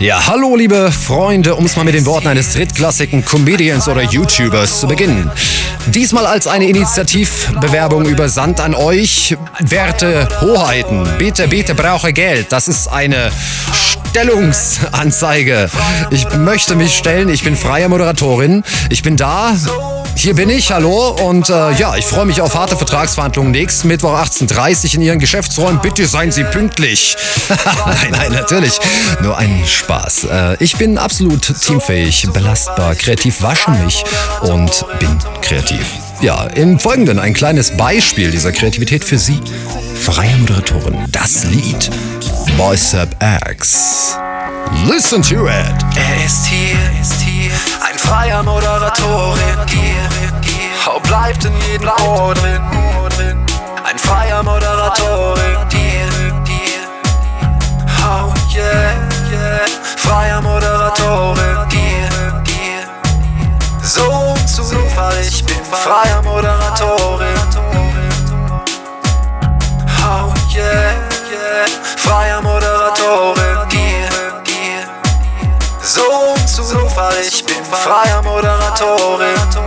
Ja, hallo liebe Freunde, um es mal mit den Worten eines drittklassigen Comedians oder YouTubers zu beginnen. Diesmal als eine Initiativbewerbung übersandt an euch. Werte Hoheiten, bitte, bitte brauche Geld. Das ist eine Stellungsanzeige. Ich möchte mich stellen, ich bin freie Moderatorin. Ich bin da hier bin ich, hallo. Und äh, ja, ich freue mich auf harte Vertragsverhandlungen nächsten Mittwoch 18.30 Uhr in Ihren Geschäftsräumen. Bitte seien Sie pünktlich. nein, nein, natürlich. Nur ein Spaß. Äh, ich bin absolut teamfähig, belastbar, kreativ, wasche mich und bin kreativ. Ja, im Folgenden ein kleines Beispiel dieser Kreativität für Sie. Freie Moderatorin, das Lied Boysup X. Listen to it. Er ist hier, bleibt in jedem Ohr drin. Ein freier Moderatorin. Hau yeah, yeah, freier Moderatorin. So Zufall, ich bin freier Moderatorin. Hau yeah, yeah, freier Moderatorin. So Zufall, ich bin freier Moderatorin.